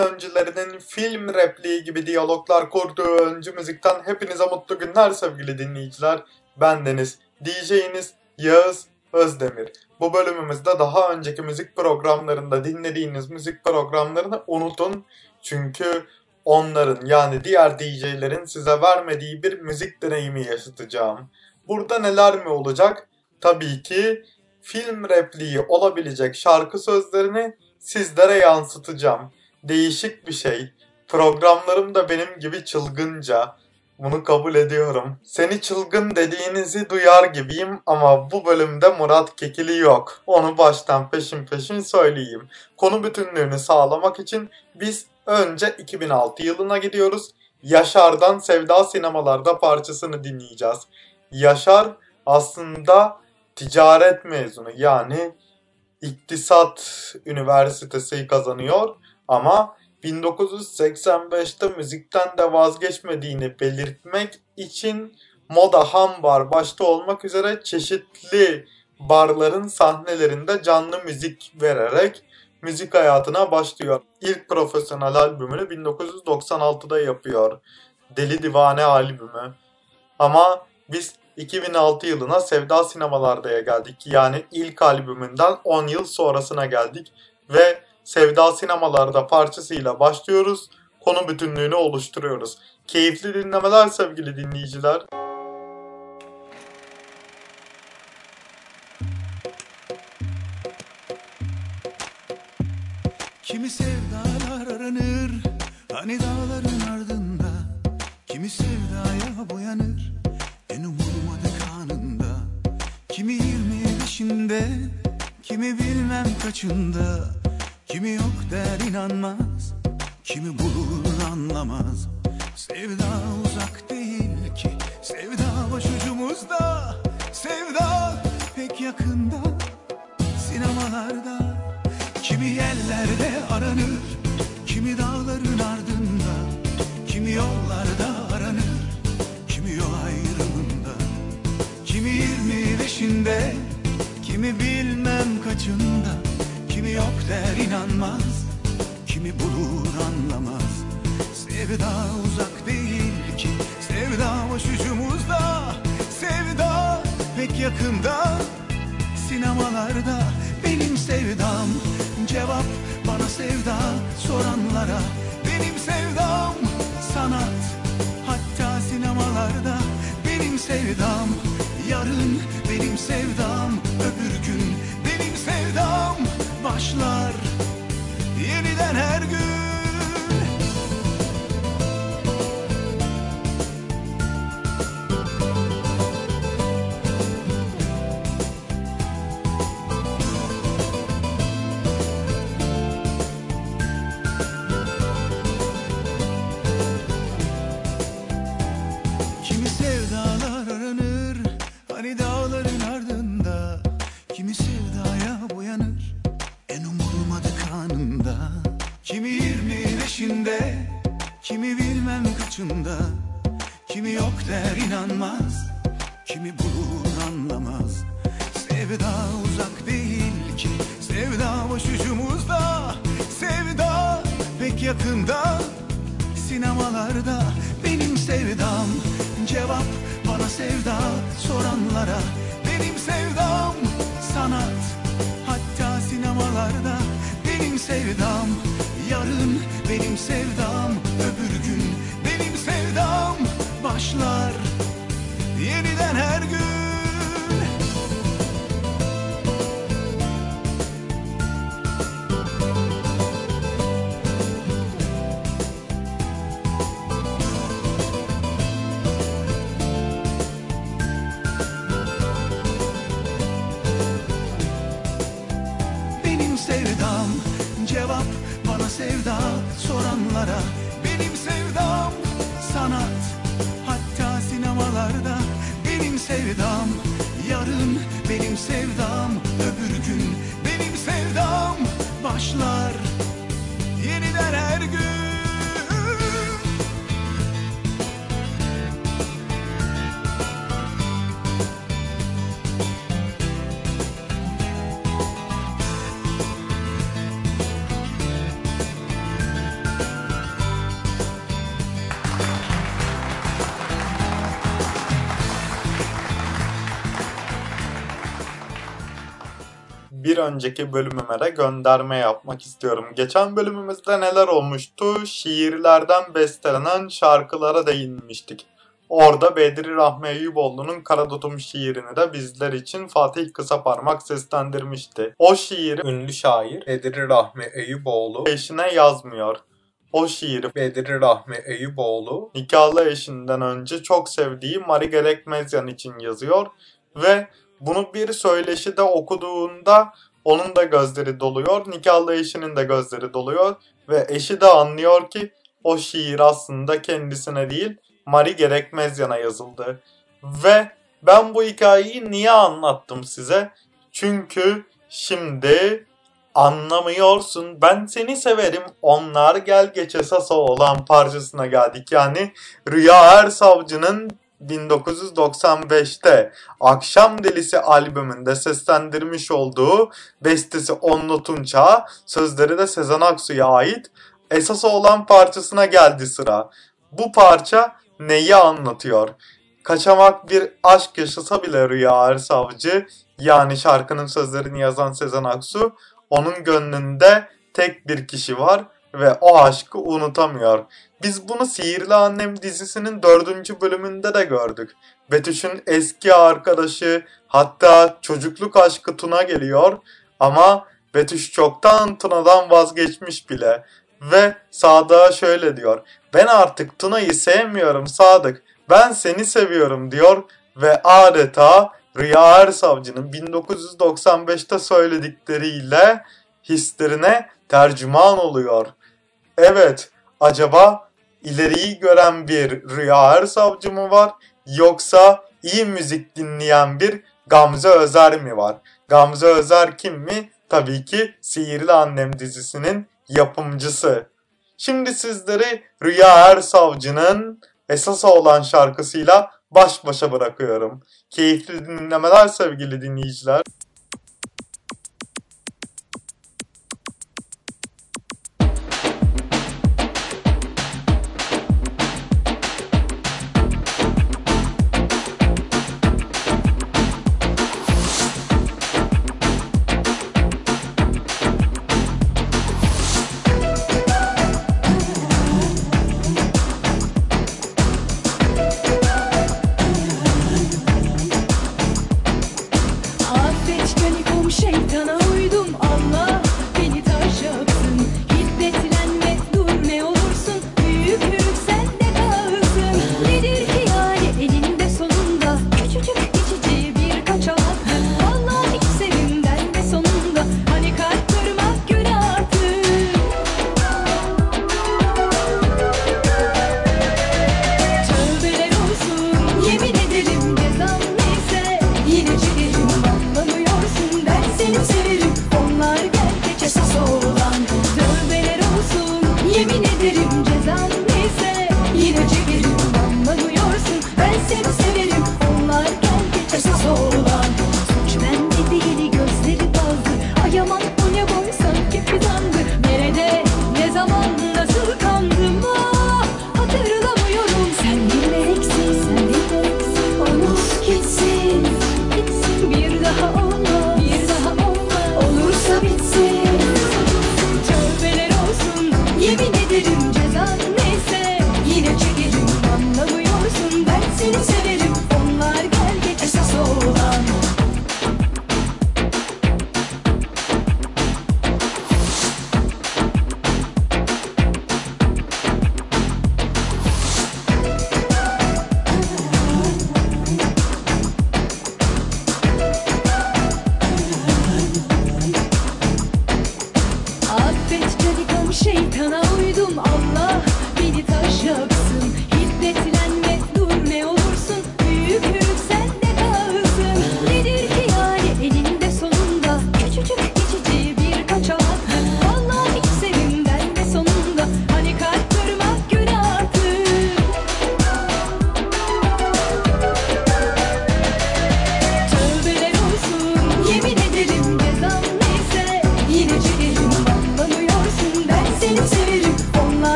öncülerinin film repliği gibi diyaloglar kurduğu öncü müzikten hepinize mutlu günler sevgili dinleyiciler. Ben Deniz, DJ'iniz Yağız Özdemir. Bu bölümümüzde daha önceki müzik programlarında dinlediğiniz müzik programlarını unutun. Çünkü onların yani diğer DJ'lerin size vermediği bir müzik deneyimi yaşatacağım. Burada neler mi olacak? Tabii ki film repliği olabilecek şarkı sözlerini sizlere yansıtacağım. Değişik bir şey. Programlarım da benim gibi çılgınca. Bunu kabul ediyorum. Seni çılgın dediğinizi duyar gibiyim ama bu bölümde Murat Kekili yok. Onu baştan peşin peşin söyleyeyim. Konu bütünlüğünü sağlamak için biz önce 2006 yılına gidiyoruz. Yaşar'dan Sevda Sinemalarda parçasını dinleyeceğiz. Yaşar aslında ticaret mezunu yani iktisat üniversitesi kazanıyor ama 1985'te müzikten de vazgeçmediğini belirtmek için Moda Ham başta olmak üzere çeşitli barların sahnelerinde canlı müzik vererek müzik hayatına başlıyor. İlk profesyonel albümünü 1996'da yapıyor. Deli Divane albümü. Ama biz 2006 yılına Sevda Sinemalarda'ya geldik. Yani ilk albümünden 10 yıl sonrasına geldik. Ve Sevda Sinemalarda parçasıyla başlıyoruz. Konu bütünlüğünü oluşturuyoruz. Keyifli dinlemeler sevgili dinleyiciler. Kimi sevdalar aranır Hani dağların ardında Kimi sevdaya boyanır En umulmadık anında Kimi yirmi beşinde Kimi bilmem kaçında Kimi yok der inanmaz Kimi bulur anlamaz. Sevda uzak değil ki Sevda başucumuzda. Sevda pek yakında Sinemalarda. Kimi yerlerde aranır Kimi dağların ardında. Kimi yollarda aranır Kimi yol ayrımında. Kimi yirmi beşinde Kimi bilmem kaçında yok der inanmaz. Kimi bulur anlamaz. Sevda uzak değil ki. Sevda başucumuzda. Sevda pek yakında. Sinemalarda benim sevdam. Cevap bana sevda soranlara. Benim sevdam sanat. Hatta sinemalarda benim sevdam. Yarın benim sevdam öbür gün benim sevdam Başlar. Yeniden her gün sevdam Yarın benim sevdam Öbür gün benim sevdam Başlar. Yeniden her gün önceki bölümüme de gönderme yapmak istiyorum. Geçen bölümümüzde neler olmuştu? Şiirlerden bestelenen şarkılara değinmiştik. Orada Bedri Rahmi Eyüboğlu'nun Karadutum şiirini de bizler için Fatih Kısaparmak seslendirmişti. O şiiri ünlü şair Bedri Rahmi Eyüboğlu eşine yazmıyor. O şiiri Bedri Rahmi Eyüboğlu nikahlı eşinden önce çok sevdiği Mari Gerekmezyan için yazıyor ve bunu bir söyleşide okuduğunda onun da gözleri doluyor, nikahlı eşinin de gözleri doluyor ve eşi de anlıyor ki o şiir aslında kendisine değil Mari Gerekmezyan'a yazıldı. Ve ben bu hikayeyi niye anlattım size? Çünkü şimdi anlamıyorsun. Ben seni severim. Onlar gel geç esas olan parçasına geldik. Yani Rüya Ersavcı'nın 1995'te Akşam Delisi albümünde seslendirmiş olduğu bestesi Onlu Tunça, sözleri de Sezen Aksu'ya ait esas olan parçasına geldi sıra. Bu parça neyi anlatıyor? Kaçamak bir aşk yaşasa bile Rüya Ersavcı yani şarkının sözlerini yazan Sezen Aksu onun gönlünde tek bir kişi var ve o aşkı unutamıyor. Biz bunu Sihirli Annem dizisinin dördüncü bölümünde de gördük. Betüş'ün eski arkadaşı hatta çocukluk aşkı Tuna geliyor ama Betüş çoktan Tuna'dan vazgeçmiş bile. Ve Sadık'a şöyle diyor. Ben artık Tuna'yı sevmiyorum Sadık. Ben seni seviyorum diyor ve adeta Rüya Ersavcı'nın 1995'te söyledikleriyle hislerine tercüman oluyor. Evet, acaba ileriyi gören bir Rüya Ersavcı mı var yoksa iyi müzik dinleyen bir Gamze Özer mi var? Gamze Özer kim mi? Tabii ki Sihirli Annem dizisinin yapımcısı. Şimdi sizleri Rüya Ersavcı'nın esas olan şarkısıyla baş başa bırakıyorum. Keyifli dinlemeler sevgili dinleyiciler.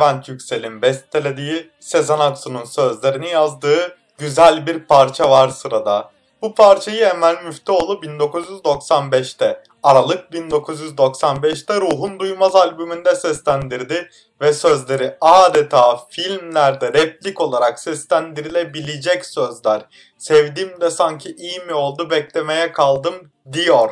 Levent Yüksel'in bestelediği, Sezen Aksu'nun sözlerini yazdığı güzel bir parça var sırada. Bu parçayı Emel Müftüoğlu 1995'te, Aralık 1995'te Ruhun Duymaz albümünde seslendirdi ve sözleri adeta filmlerde replik olarak seslendirilebilecek sözler. Sevdim de sanki iyi mi oldu beklemeye kaldım diyor.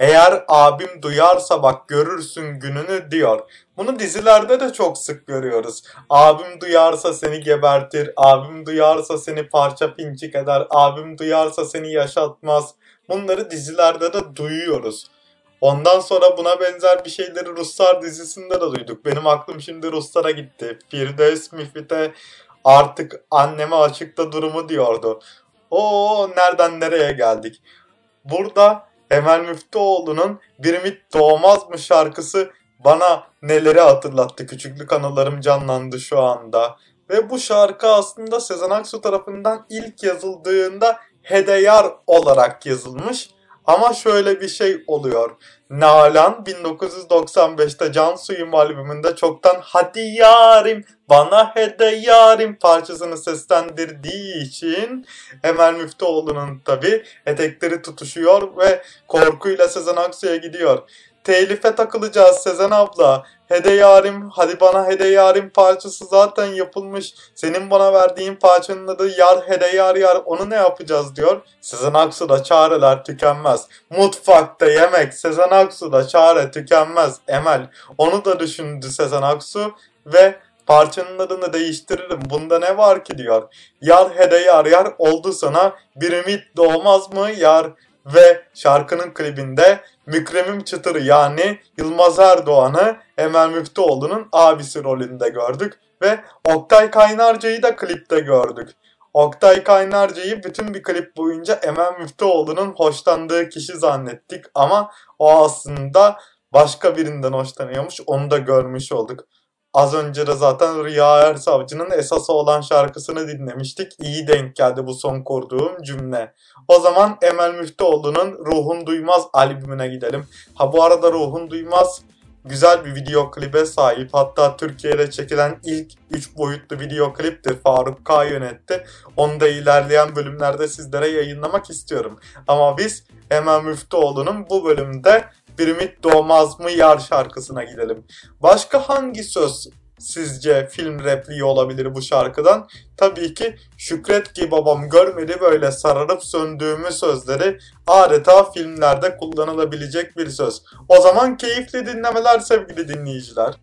Eğer abim duyarsa bak görürsün gününü diyor. Bunu dizilerde de çok sık görüyoruz. Abim duyarsa seni gebertir, abim duyarsa seni parça pinçik eder, abim duyarsa seni yaşatmaz. Bunları dizilerde de duyuyoruz. Ondan sonra buna benzer bir şeyleri Ruslar dizisinde de duyduk. Benim aklım şimdi Ruslara gitti. Firdevs Müfit'e artık anneme açıkta durumu diyordu. O nereden nereye geldik? Burada Emel Müftüoğlu'nun Bir Mit Doğmaz mı şarkısı bana neleri hatırlattı. Küçüklük anılarım canlandı şu anda. Ve bu şarkı aslında Sezen Aksu tarafından ilk yazıldığında Hedeyar olarak yazılmış. Ama şöyle bir şey oluyor. Nalan 1995'te Can Suyum albümünde çoktan Hadi yarim bana hede yarim parçasını seslendirdiği için Emel Müftüoğlu'nun tabi etekleri tutuşuyor ve korkuyla Sezen Aksu'ya gidiyor. Telife takılacağız Sezen abla. Hede yarim, hadi bana hede yarim parçası zaten yapılmış. Senin bana verdiğin parçanın adı yar hede yar yar onu ne yapacağız diyor. Sezen Aksu'da çareler tükenmez. Mutfakta yemek Sezen Aksu'da çare tükenmez. Emel onu da düşündü Sezen Aksu ve parçanın adını değiştiririm. Bunda ne var ki diyor. Yar hede yar yar oldu sana bir ümit doğmaz mı yar? Ve şarkının klibinde Mükremim Çıtır'ı yani Yılmaz Erdoğan'ı Emel Müftüoğlu'nun abisi rolünde gördük. Ve Oktay Kaynarca'yı da klipte gördük. Oktay Kaynarca'yı bütün bir klip boyunca Emel Müftüoğlu'nun hoşlandığı kişi zannettik ama o aslında başka birinden hoşlanıyormuş onu da görmüş olduk. Az önce de zaten Rüya Ersavcı'nın esası olan şarkısını dinlemiştik. İyi denk geldi bu son kurduğum cümle. O zaman Emel Müftüoğlu'nun Ruhun Duymaz albümüne gidelim. Ha bu arada Ruhun Duymaz güzel bir video klibe sahip. Hatta Türkiye'de çekilen ilk 3 boyutlu video kliptir. Faruk K yönetti. Onu da ilerleyen bölümlerde sizlere yayınlamak istiyorum. Ama biz Emel Müftüoğlu'nun bu bölümde bir ümit doğmaz mı yar şarkısına gidelim. Başka hangi söz sizce film repliği olabilir bu şarkıdan? Tabii ki Şükret ki babam görmedi böyle sararıp söndüğümü sözleri adeta filmlerde kullanılabilecek bir söz. O zaman keyifli dinlemeler sevgili dinleyiciler.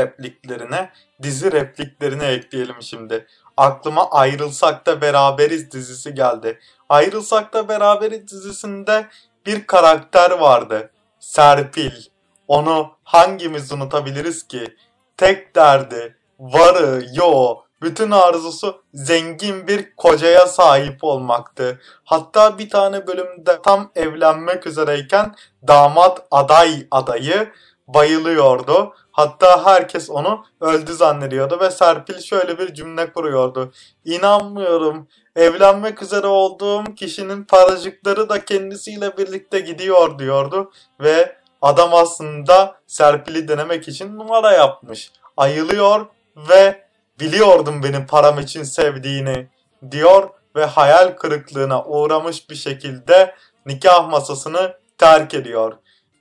Repliklerine dizi repliklerini ekleyelim şimdi. Aklıma Ayrılsak da Beraberiz dizisi geldi. Ayrılsak da Beraberiz dizisinde bir karakter vardı. Serpil. Onu hangimiz unutabiliriz ki? Tek derdi, varı, yo, bütün arzusu zengin bir kocaya sahip olmaktı. Hatta bir tane bölümde tam evlenmek üzereyken damat aday adayı bayılıyordu. Hatta herkes onu öldü zannediyordu ve Serpil şöyle bir cümle kuruyordu. İnanmıyorum. Evlenmek üzere olduğum kişinin paracıkları da kendisiyle birlikte gidiyor diyordu ve adam aslında Serpil'i denemek için numara yapmış. Ayılıyor ve biliyordum benim param için sevdiğini diyor ve hayal kırıklığına uğramış bir şekilde nikah masasını terk ediyor.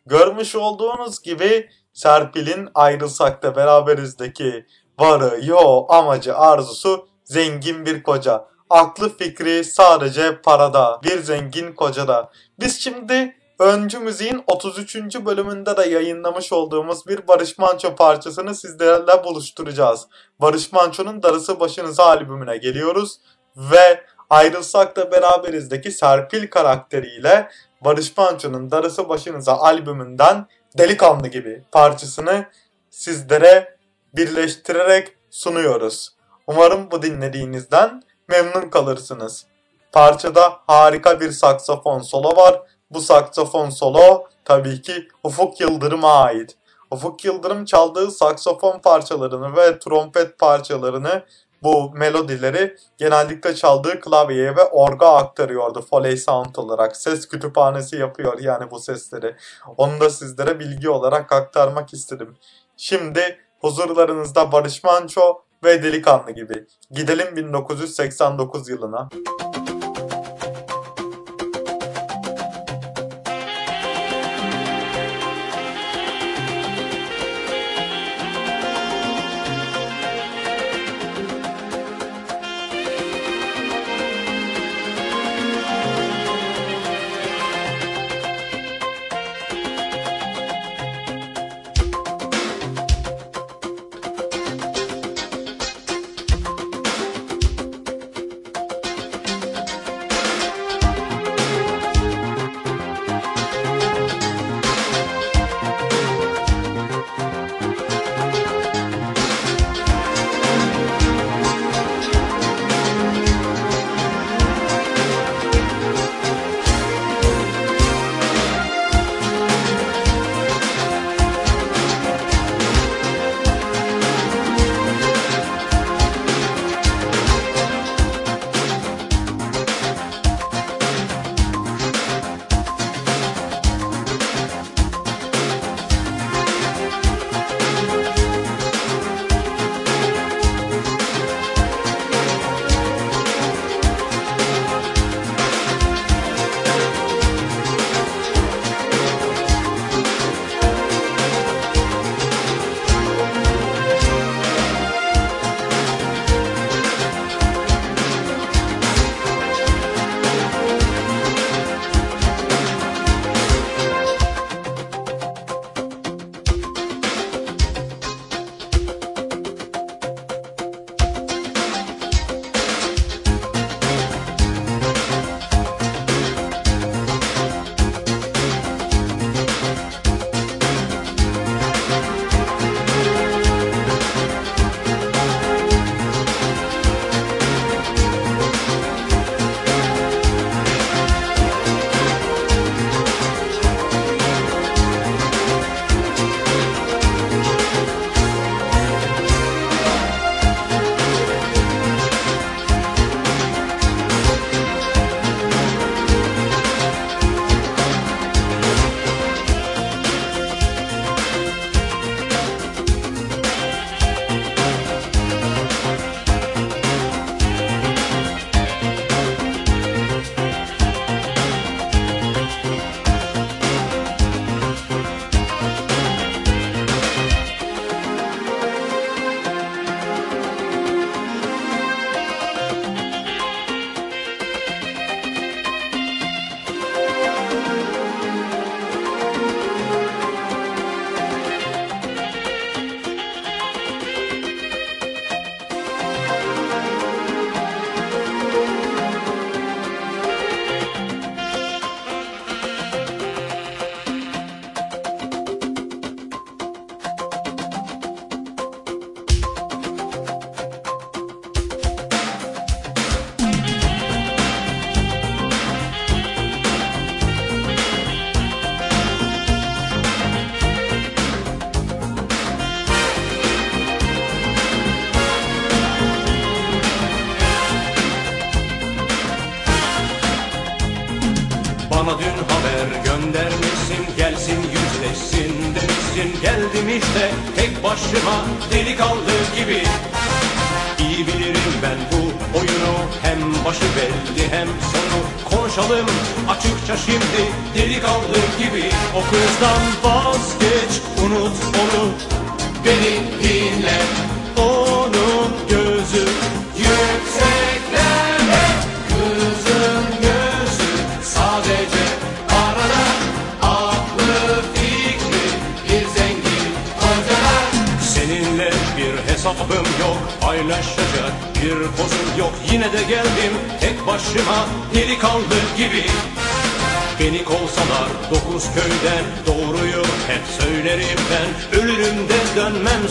Görmüş olduğunuz gibi Serpil'in ayrılsak da beraberizdeki varı, yo, amacı, arzusu zengin bir koca. Aklı fikri sadece parada. Bir zengin kocada. Biz şimdi Öncü Müziğin 33. bölümünde de yayınlamış olduğumuz bir Barış Manço parçasını sizlerle buluşturacağız. Barış Manço'nun Darısı Başınıza albümüne geliyoruz ve Ayrılsak da Beraberizdeki Serpil karakteriyle Barış Manço'nun Darısı Başınıza albümünden Delikanlı gibi parçasını sizlere birleştirerek sunuyoruz. Umarım bu dinlediğinizden memnun kalırsınız. Parçada harika bir saksafon solo var. Bu saksafon solo tabii ki Ufuk Yıldırım'a ait. Ufuk Yıldırım çaldığı saksafon parçalarını ve trompet parçalarını bu melodileri genellikle çaldığı klavyeye ve orga aktarıyordu Foley Sound olarak. Ses kütüphanesi yapıyor yani bu sesleri. Onu da sizlere bilgi olarak aktarmak istedim. Şimdi huzurlarınızda Barış Manço ve Delikanlı gibi. Gidelim 1989 yılına. için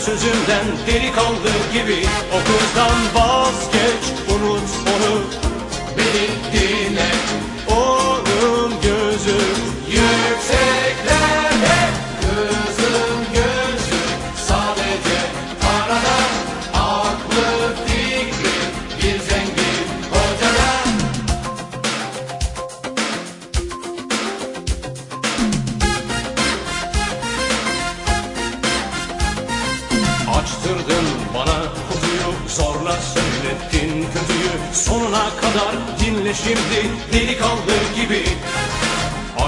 sözümden Delikanlı gibi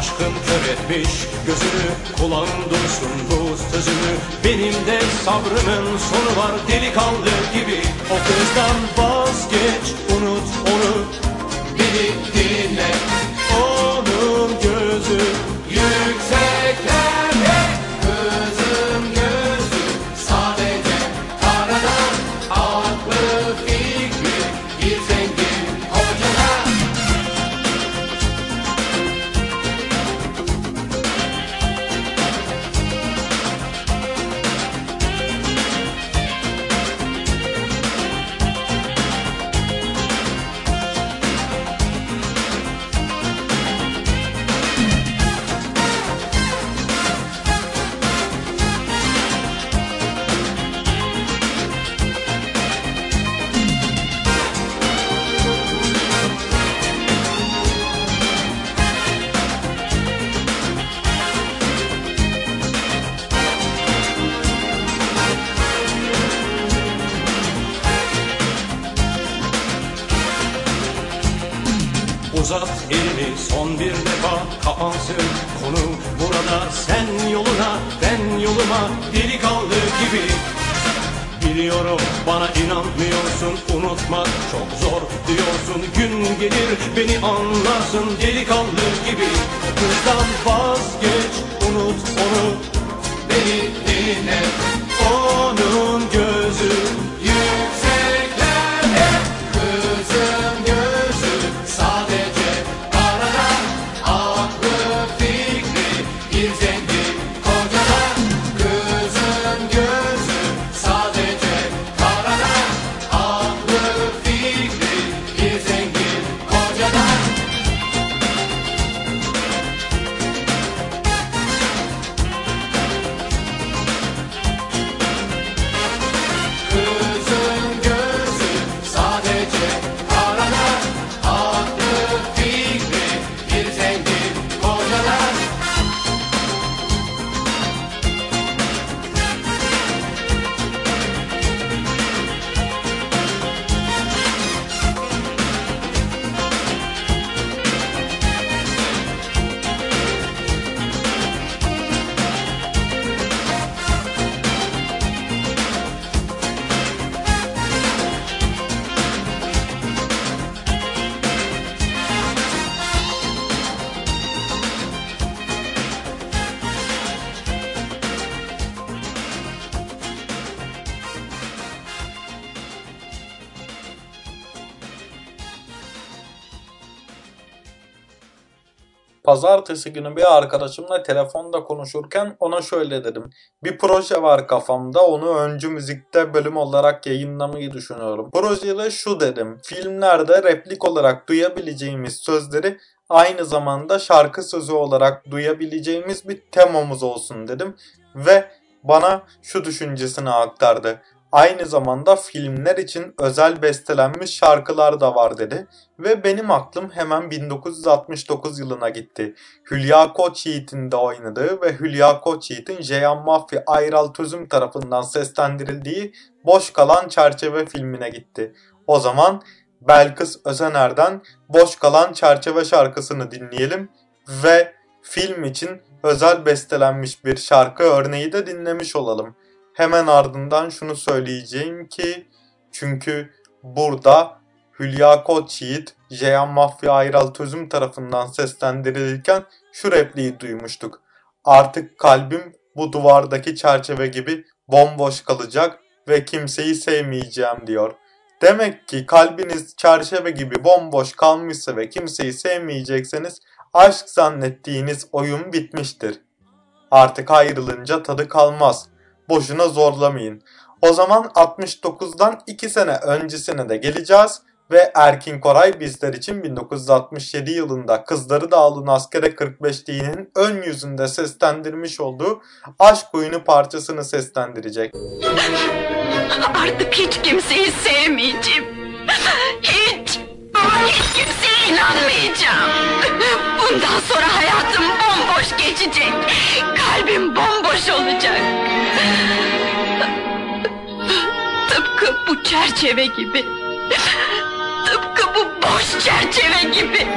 Aşkın kör etmiş gözünü. Kulağın duysun bu sözümü Benim de sabrımın sonu var. Delikanlı gibi O kızdan vazgeç Unut onu. Beni dinle Onun gözü inanmıyorsun unutmak çok zor diyorsun Gün gelir beni anlarsın. Delikanlı gibi. Kızdan vazgeç unut onu. Beni dinle Pazartesi günü bir arkadaşımla telefonda konuşurken ona şöyle dedim. Bir proje var kafamda onu öncü müzikte bölüm olarak yayınlamayı düşünüyorum. Projede şu dedim. Filmlerde replik olarak duyabileceğimiz sözleri aynı zamanda şarkı sözü olarak duyabileceğimiz bir temamız olsun dedim. Ve bana şu düşüncesini aktardı. Aynı zamanda filmler için özel bestelenmiş şarkılar da var dedi ve benim aklım hemen 1969 yılına gitti. Hülya Koçyiğit'in de oynadığı ve Hülya Koçyiğit'in Ceyhan Mafya Ayral Tüzüm tarafından seslendirildiği Boş Kalan Çerçeve filmine gitti. O zaman Belkıs Özener'den Boş Kalan Çerçeve şarkısını dinleyelim ve film için özel bestelenmiş bir şarkı örneği de dinlemiş olalım. Hemen ardından şunu söyleyeceğim ki çünkü burada Hülya Koçyiğit, Ceyhan Mafya Ayral Tözüm tarafından seslendirilirken şu repliği duymuştuk. Artık kalbim bu duvardaki çerçeve gibi bomboş kalacak ve kimseyi sevmeyeceğim diyor. Demek ki kalbiniz çerçeve gibi bomboş kalmışsa ve kimseyi sevmeyecekseniz aşk zannettiğiniz oyun bitmiştir. Artık ayrılınca tadı kalmaz. Boşuna zorlamayın. O zaman 69'dan 2 sene öncesine de geleceğiz ve Erkin Koray bizler için 1967 yılında Kızları da Alın Askere 45'liğinin ön yüzünde seslendirmiş olduğu Aşk Oyunu parçasını seslendirecek. Artık hiç kimseyi sevmeyeceğim. Hiç. Hiç kimseye inanmayacağım. Bundan sonra hayatım bomboş geçecek. Kalbim bomboş olacak. Tıpkı bu çerçeve gibi. Tıpkı bu boş çerçeve gibi.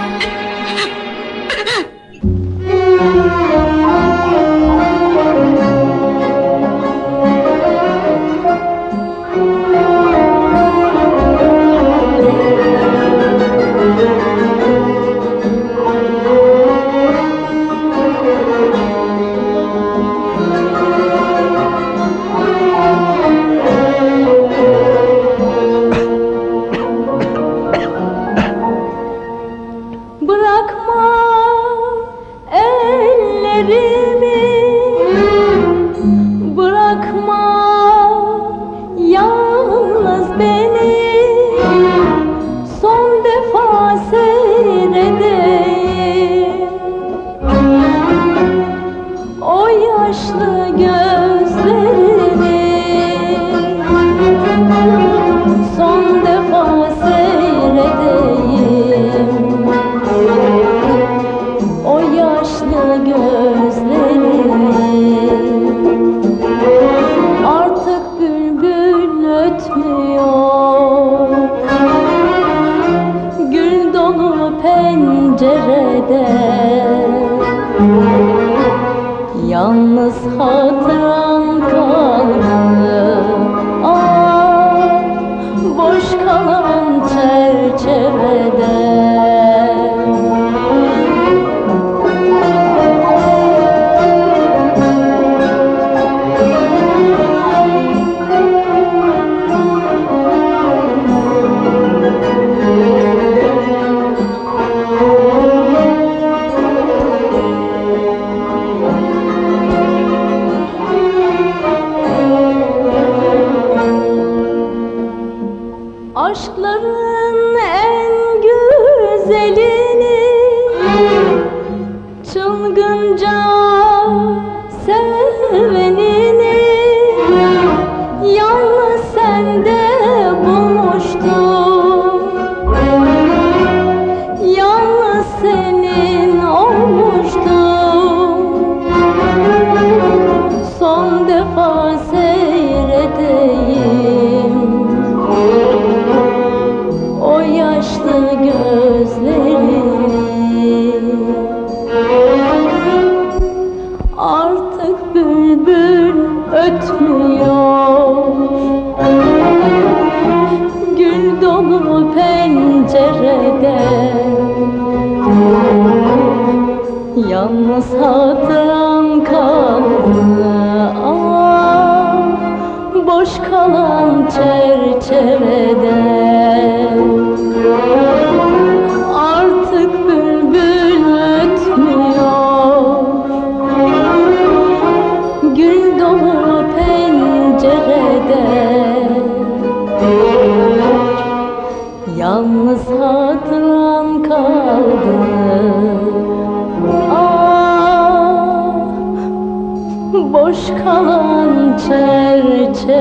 household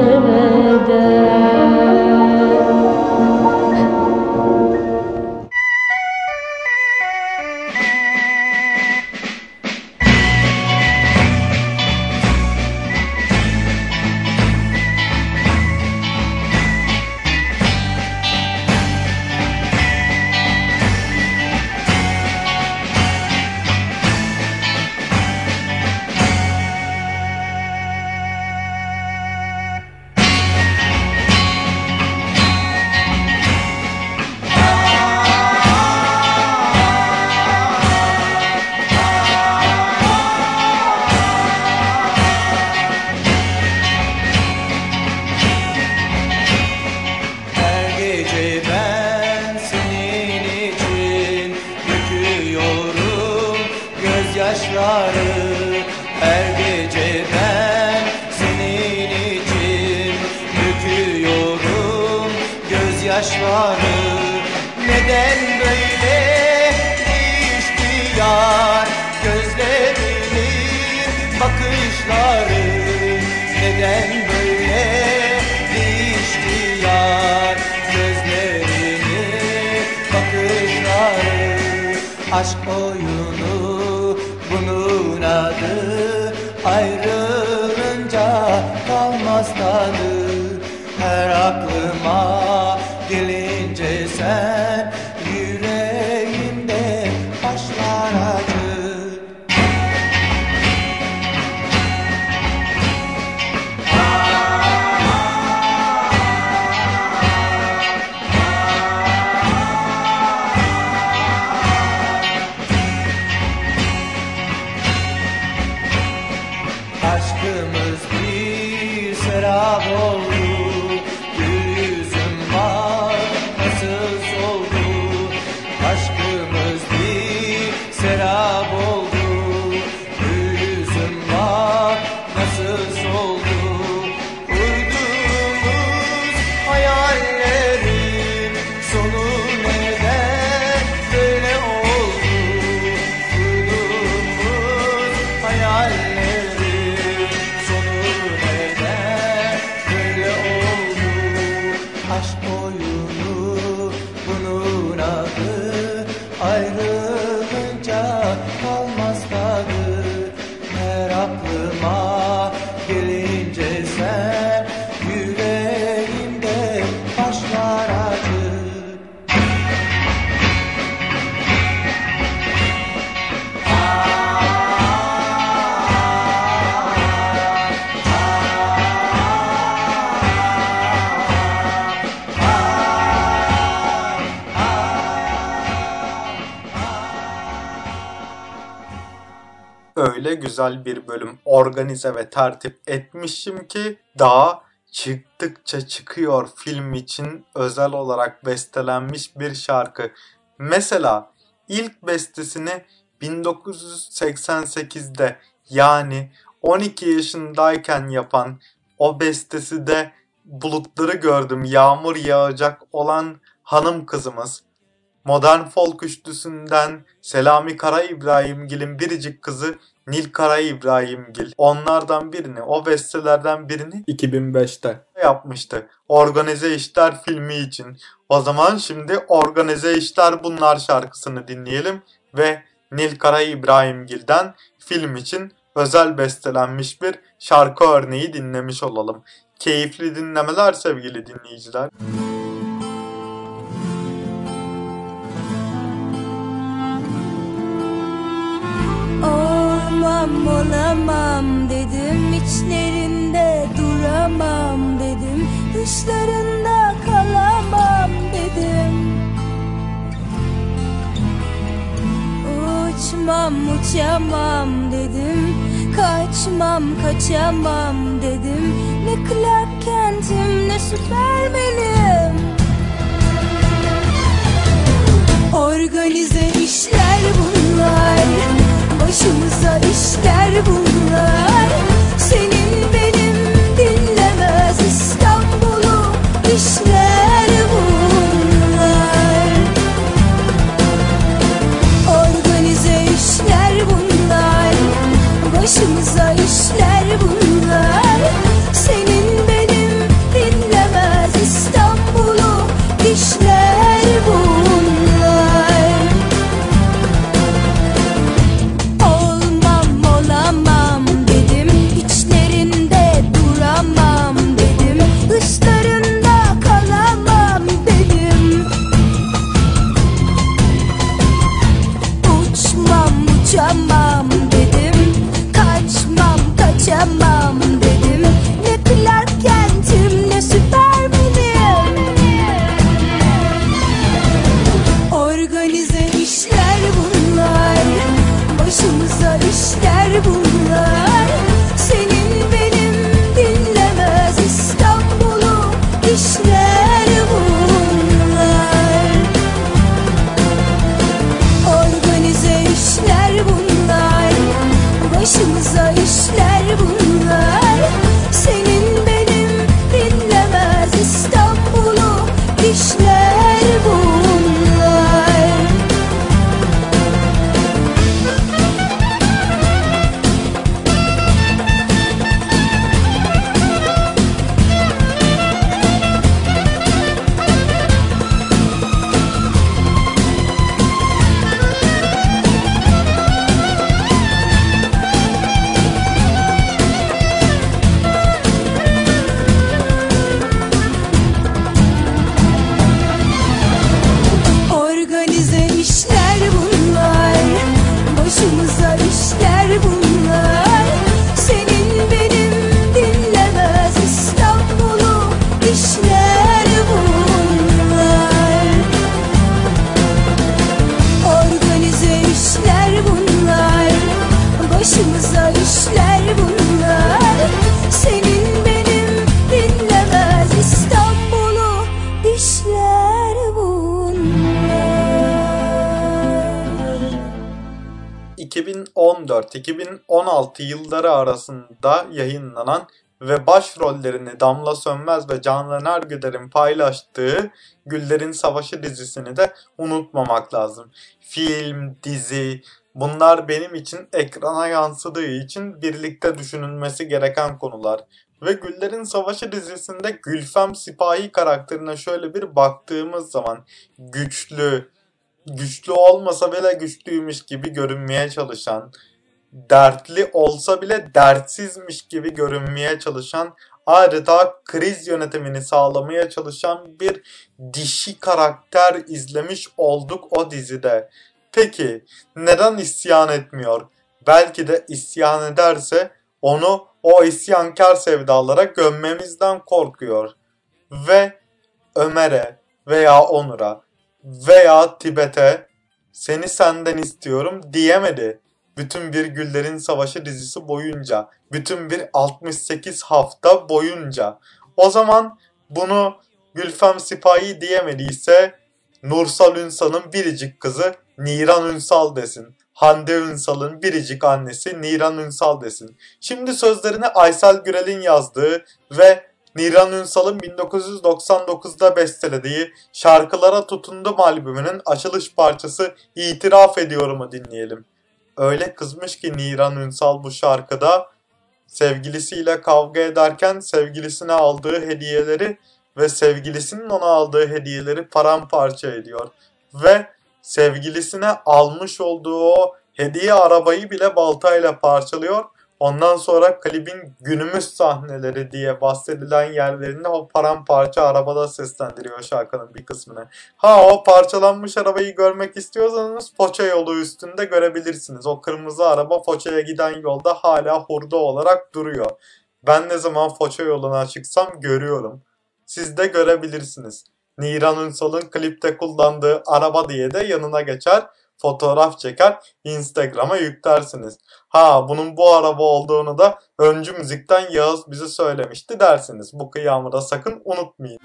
Boş come güzel bir bölüm organize ve tertip etmişim ki daha çıktıkça çıkıyor film için özel olarak bestelenmiş bir şarkı. Mesela ilk bestesini 1988'de yani 12 yaşındayken yapan o bestesi de bulutları gördüm yağmur yağacak olan hanım kızımız. Modern folk üçlüsünden Selami Kara İbrahimgil'in biricik kızı Nil Kara İbrahimgil. Onlardan birini, o bestelerden birini 2005'te yapmıştı. Organize İşler filmi için. O zaman şimdi Organize İşler Bunlar şarkısını dinleyelim ve Nil Kara İbrahimgil'den film için özel bestelenmiş bir şarkı örneği dinlemiş olalım. Keyifli dinlemeler sevgili dinleyiciler. Olmam olamam dedim. İçlerinde duramam dedim. Dışlarında kalamam dedim. Uçmam uçamam dedim. Kaçmam kaçamam dedim. Ne Clark Kent'im ne Süpermen'im Organize işler bunlar Başımıza işler bunlar. Senin benim dinlemez İstanbul'u işler bunlar. Organize işler bunlar. Başımıza dişler arasında yayınlanan ve başrollerini Damla Sönmez ve Canan Ergüder'in paylaştığı Güllerin Savaşı dizisini de unutmamak lazım. Film, dizi bunlar benim için ekrana yansıdığı için birlikte düşünülmesi gereken konular. Ve Güllerin Savaşı dizisinde Gülfem Sipahi karakterine şöyle bir baktığımız zaman güçlü, güçlü olmasa bile güçlüymüş gibi görünmeye çalışan, dertli olsa bile dertsizmiş gibi görünmeye çalışan, adeta kriz yönetimini sağlamaya çalışan bir dişi karakter izlemiş olduk o dizide. Peki neden isyan etmiyor? Belki de isyan ederse onu o isyankar sevdalara gömmemizden korkuyor. Ve Ömer'e veya Onur'a veya Tibet'e seni senden istiyorum diyemedi. Bütün bir Güllerin Savaşı dizisi boyunca, bütün bir 68 hafta boyunca. O zaman bunu Gülfem Sipahi diyemediyse Nursal Ünsal'ın biricik kızı Niran Ünsal desin. Hande Ünsal'ın biricik annesi Niran Ünsal desin. Şimdi sözlerini Aysel Gürel'in yazdığı ve Niran Ünsal'ın 1999'da bestelediği Şarkılara Tutundum albümünün açılış parçası İtiraf Ediyorum'u dinleyelim. Öyle kızmış ki Niran Ünsal bu şarkıda sevgilisiyle kavga ederken sevgilisine aldığı hediyeleri ve sevgilisinin ona aldığı hediyeleri paramparça ediyor. Ve sevgilisine almış olduğu o hediye arabayı bile baltayla parçalıyor. Ondan sonra klibin günümüz sahneleri diye bahsedilen yerlerini o paramparça arabada seslendiriyor şarkının bir kısmını. Ha o parçalanmış arabayı görmek istiyorsanız Foça yolu üstünde görebilirsiniz. O kırmızı araba Foça'ya giden yolda hala hurda olarak duruyor. Ben ne zaman Foça yoluna çıksam görüyorum. Siz de görebilirsiniz. Niran Ünsal'ın klipte kullandığı araba diye de yanına geçer, fotoğraf çeker, Instagram'a yüklersiniz. Ha bunun bu araba olduğunu da öncü müzikten Yağız bize söylemişti dersiniz. Bu kıyamı da sakın unutmayın.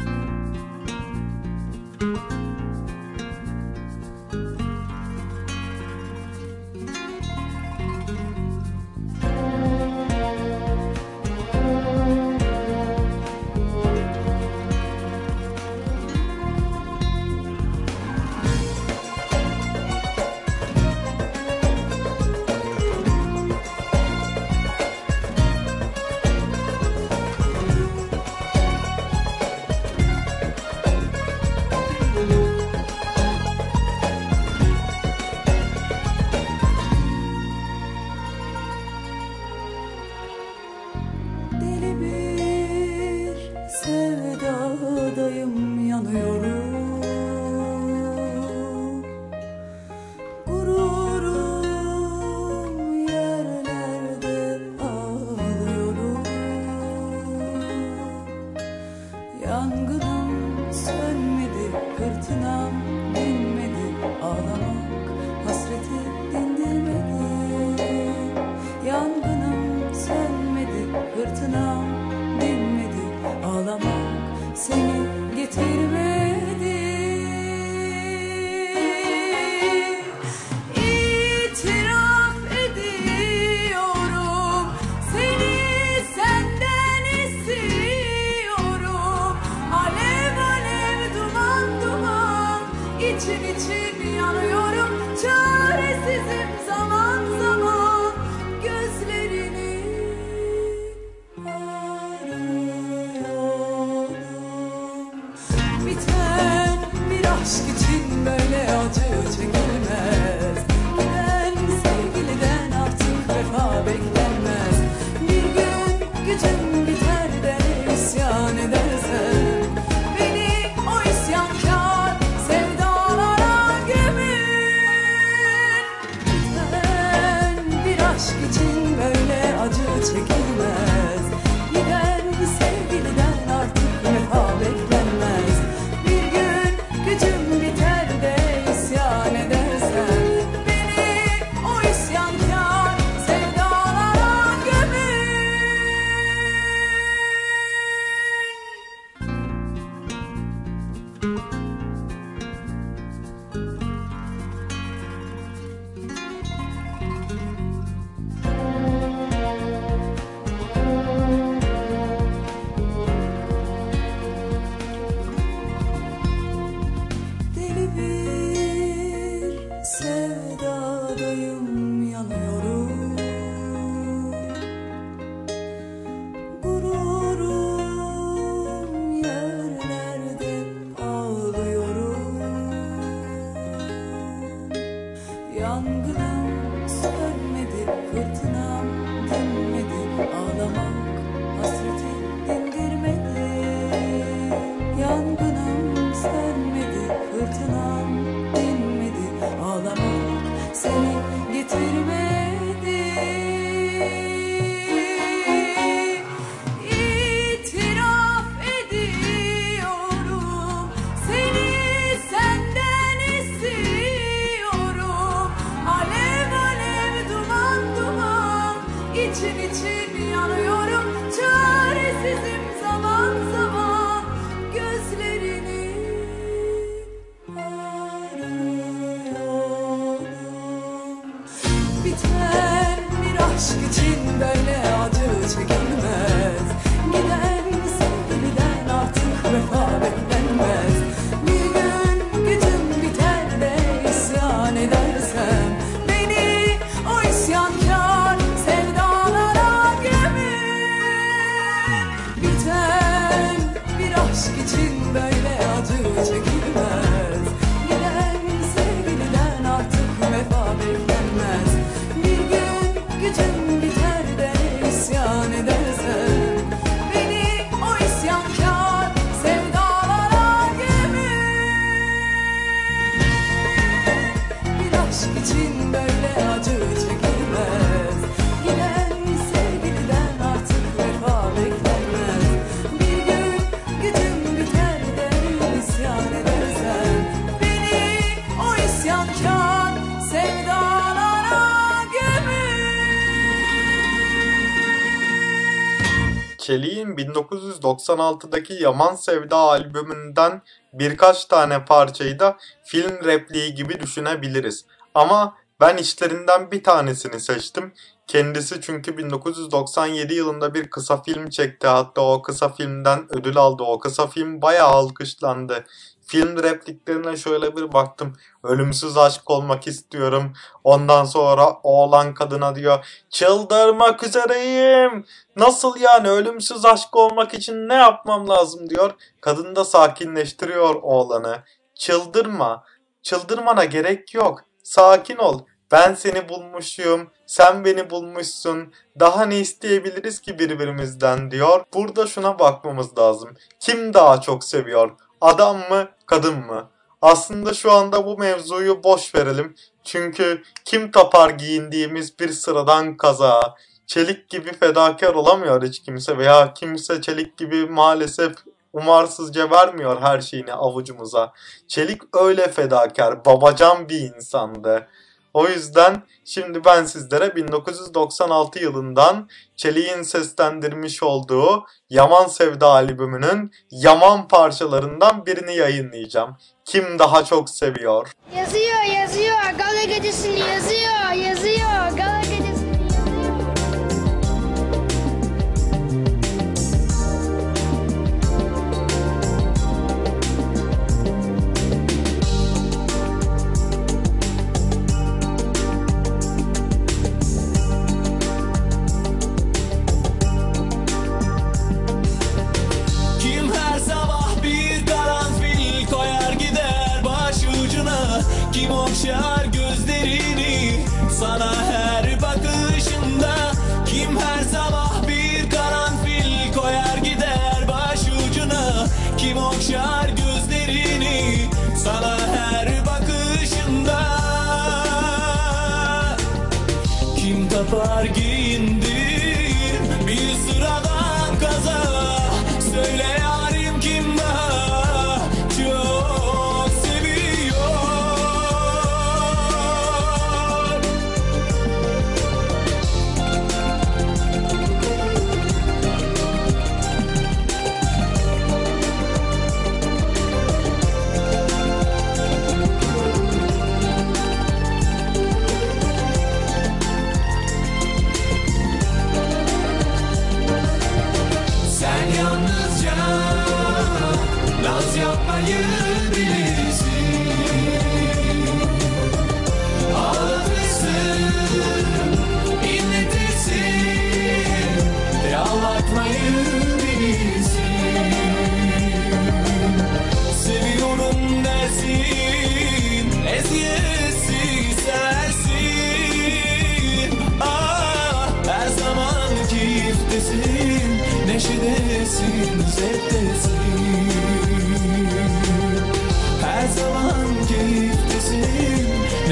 Çelik'in 1996'daki Yaman Sevda albümünden birkaç tane parçayı da film repliği gibi düşünebiliriz. Ama ben işlerinden bir tanesini seçtim. Kendisi çünkü 1997 yılında bir kısa film çekti. Hatta o kısa filmden ödül aldı. O kısa film bayağı alkışlandı. Film repliklerine şöyle bir baktım. Ölümsüz aşk olmak istiyorum. Ondan sonra oğlan kadına diyor. Çıldırmak üzereyim. Nasıl yani ölümsüz aşk olmak için ne yapmam lazım diyor. Kadın da sakinleştiriyor oğlanı. Çıldırma. Çıldırmana gerek yok. Sakin ol. Ben seni bulmuşum. Sen beni bulmuşsun. Daha ne isteyebiliriz ki birbirimizden diyor. Burada şuna bakmamız lazım. Kim daha çok seviyor? Adam mı, kadın mı? Aslında şu anda bu mevzuyu boş verelim. Çünkü kim tapar giyindiğimiz bir sıradan kaza, çelik gibi fedakar olamıyor hiç kimse veya kimse çelik gibi maalesef umarsızca vermiyor her şeyini avucumuza. Çelik öyle fedakar, babacan bir insandı. O yüzden şimdi ben sizlere 1996 yılından Çelik'in seslendirmiş olduğu Yaman Sevda albümünün Yaman parçalarından birini yayınlayacağım. Kim daha çok seviyor? Yazıyor yazıyor gala gecesini yazıyor Kim okşar gözlerini sana her bakışında? Kim her sabah bir karanfil koyar gider baş ucuna Kim okşar gözlerini sana her bakışında? Kim tapar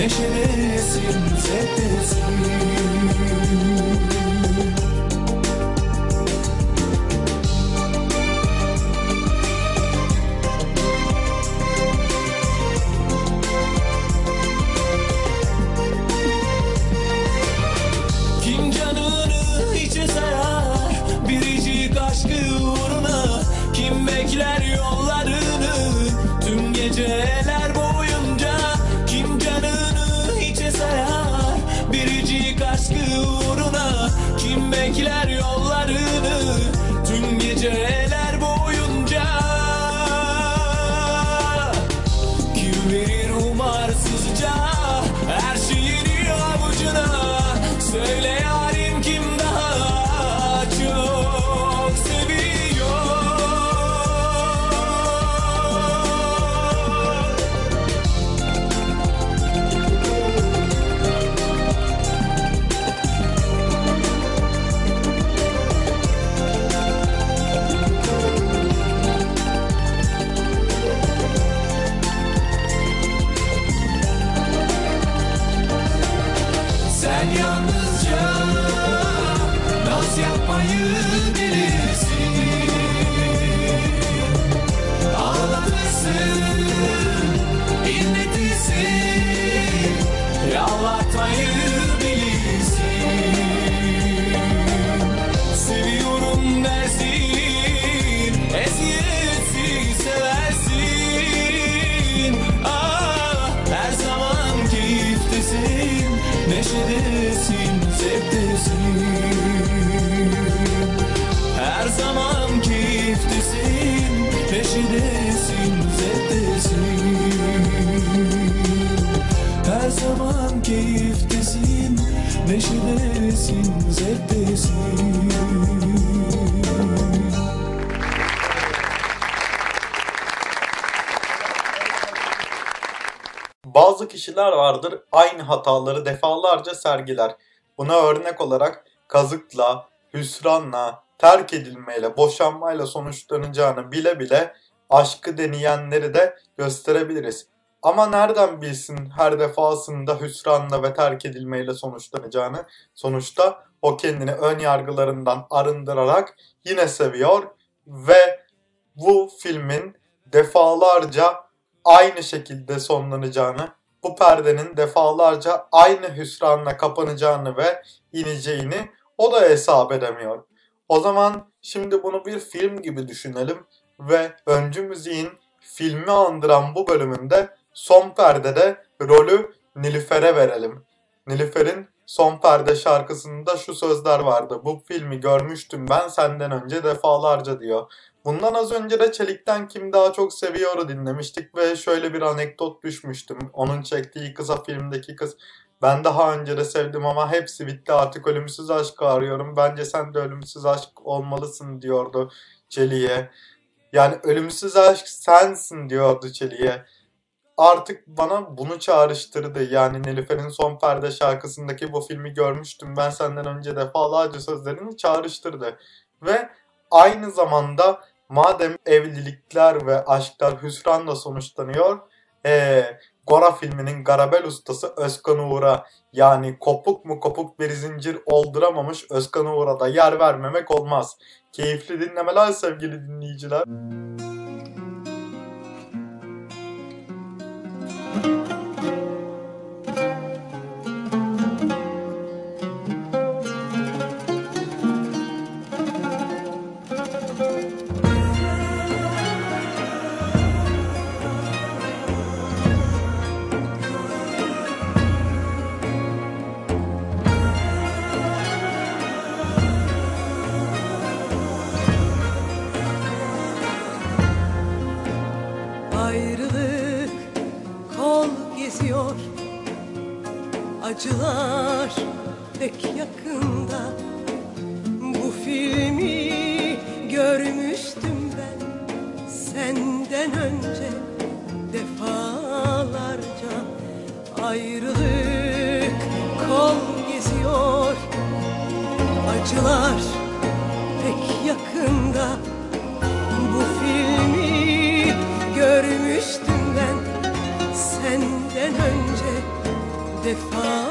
keyiftesin, Kim bekler kişiler vardır aynı hataları defalarca sergiler. Buna örnek olarak kazıkla, hüsranla, terk edilmeyle, boşanmayla sonuçlanacağını bile bile aşkı deneyenleri de gösterebiliriz. Ama nereden bilsin her defasında hüsranla ve terk edilmeyle sonuçlanacağını? Sonuçta o kendini ön yargılarından arındırarak yine seviyor ve bu filmin defalarca aynı şekilde sonlanacağını, bu perdenin defalarca aynı hüsranla kapanacağını ve ineceğini o da hesap edemiyor. O zaman şimdi bunu bir film gibi düşünelim ve öncü müziğin filmi andıran bu bölümünde son perdede rolü Nilüfer'e verelim. Nilüfer'in son perde şarkısında şu sözler vardı. Bu filmi görmüştüm ben senden önce defalarca diyor. Bundan az önce de Çelik'ten Kim Daha Çok Seviyor'u dinlemiştik ve şöyle bir anekdot düşmüştüm. Onun çektiği kısa filmdeki kız ben daha önce de sevdim ama hepsi bitti artık ölümsüz aşk arıyorum. Bence sen de ölümsüz aşk olmalısın diyordu Çelik'e. Yani ölümsüz aşk sensin diyordu Çelik'e. Artık bana bunu çağrıştırdı. Yani Nilüfer'in Son Perde şarkısındaki bu filmi görmüştüm. Ben senden önce defalarca sözlerini çağrıştırdı. Ve aynı zamanda madem evlilikler ve aşklar hüsranla sonuçlanıyor, ee, Gora filminin Garabel ustası Özkan Uğur'a yani kopuk mu kopuk bir zincir olduramamış Özkan Uğur'a da yer vermemek olmaz. Keyifli dinlemeler sevgili dinleyiciler. Ayrılık Acılar pek yakında. Bu filmi görmüştüm ben Senden önce defalarca. Ayrılık kol geziyor. Acılar pek yakında. Bu filmi görmüştüm ben senden önce defalarca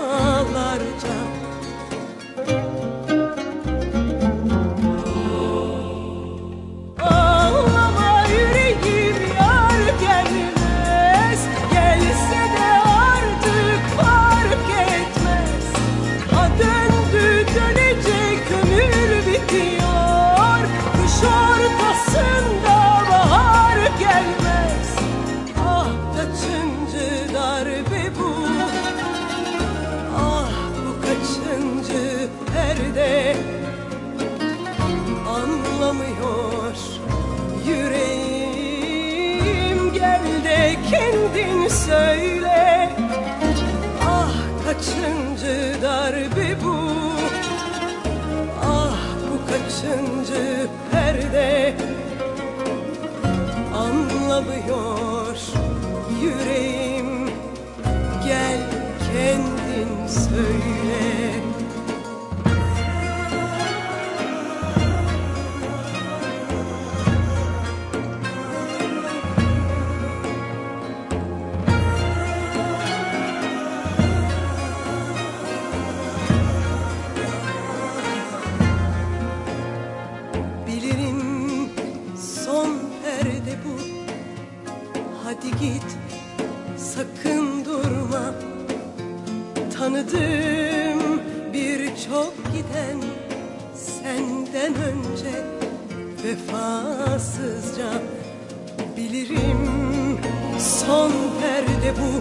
son perde bu.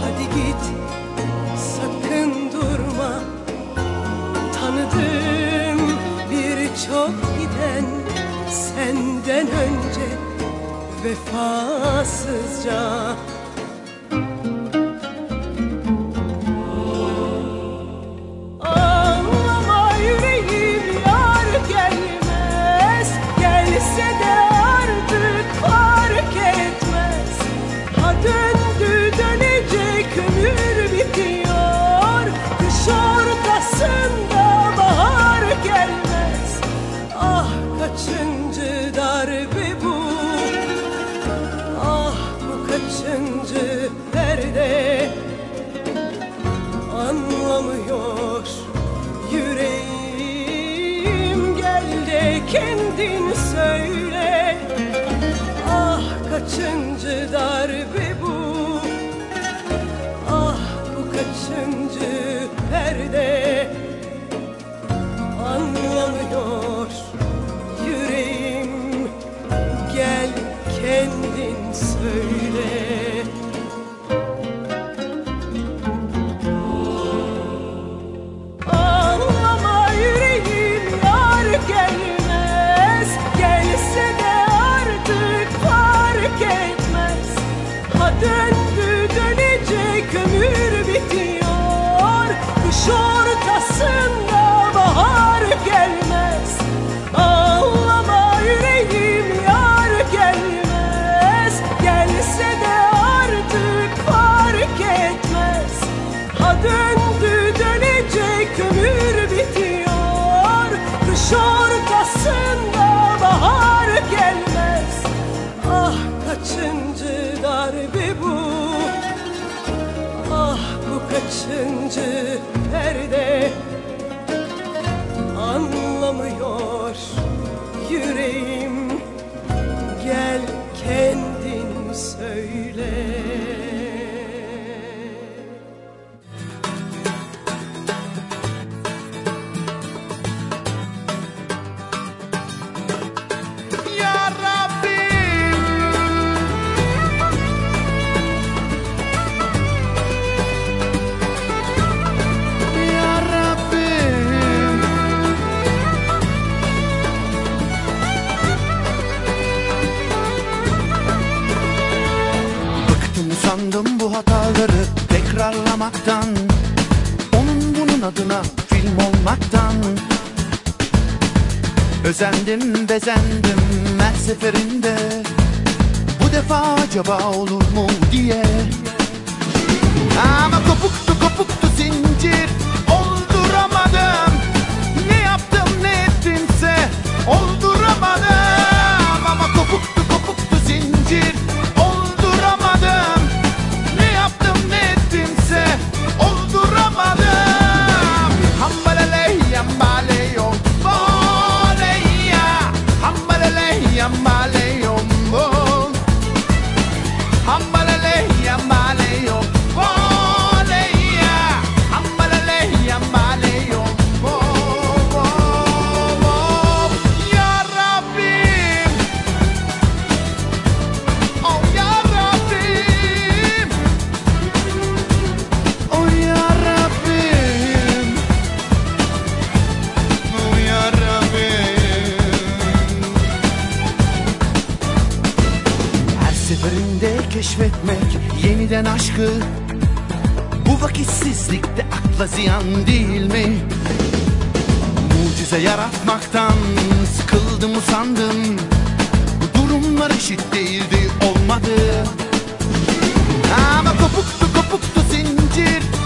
Hadi git sakın durma. Tanıdım birçok giden senden önce vefasızca kaçıncı perde? Anlamıyor yüreğim. Gel kendin söyle. Özendim bezendim her seferinde. Bu defa acaba olur mu diye. Ama kopuktu kopuktu zincir. Olduramadım. Ne yaptım ne ettimse. Olduramadım fazla ziyan değil mi? Mucize yaratmaktan sıkıldım usandım. Bu durumlar eşit değildi olmadı. Ama kopuktu kopuktu zincir.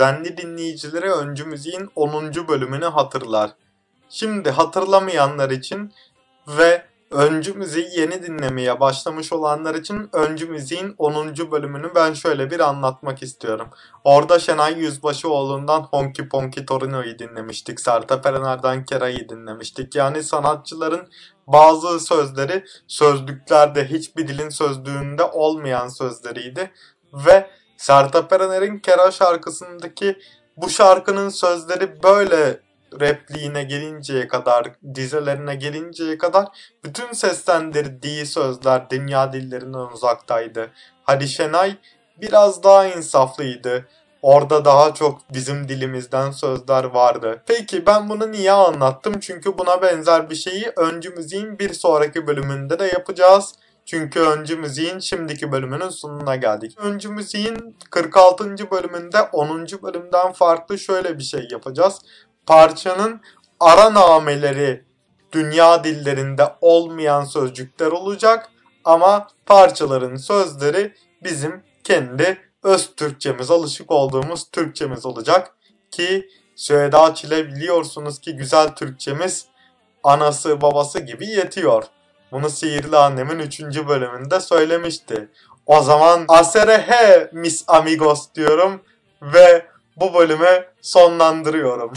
Düzenli dinleyicileri Öncü Müziğin 10. bölümünü hatırlar. Şimdi hatırlamayanlar için ve Öncü Müziği yeni dinlemeye başlamış olanlar için Öncü Müziğin 10. bölümünü ben şöyle bir anlatmak istiyorum. Orada Şenay Yüzbaşıoğlu'ndan Honky Ponky Torino'yu dinlemiştik. Sertab Erener'den Kera'yı dinlemiştik. Yani sanatçıların bazı sözleri sözlüklerde hiçbir dilin sözlüğünde olmayan sözleriydi. Ve Sertab Erener'in Kera şarkısındaki bu şarkının sözleri böyle repliğine gelinceye kadar, dizelerine gelinceye kadar bütün seslendirdiği sözler dünya dillerinden uzaktaydı. Hadi Şenay biraz daha insaflıydı. Orada daha çok bizim dilimizden sözler vardı. Peki ben bunu niye anlattım? Çünkü buna benzer bir şeyi Öncü Müziğin bir sonraki bölümünde de yapacağız. Çünkü Öncü Müziğin şimdiki bölümünün sonuna geldik. Öncü Müziğin 46. bölümünde 10. bölümden farklı şöyle bir şey yapacağız. Parçanın ara nameleri dünya dillerinde olmayan sözcükler olacak ama parçaların sözleri bizim kendi öz Türkçemiz, alışık olduğumuz Türkçemiz olacak ki Süheda Çile biliyorsunuz ki güzel Türkçemiz anası babası gibi yetiyor. Bunu Sihirli Annem'in 3. bölümünde söylemişti. O zaman aserehe mis amigos diyorum ve bu bölümü sonlandırıyorum.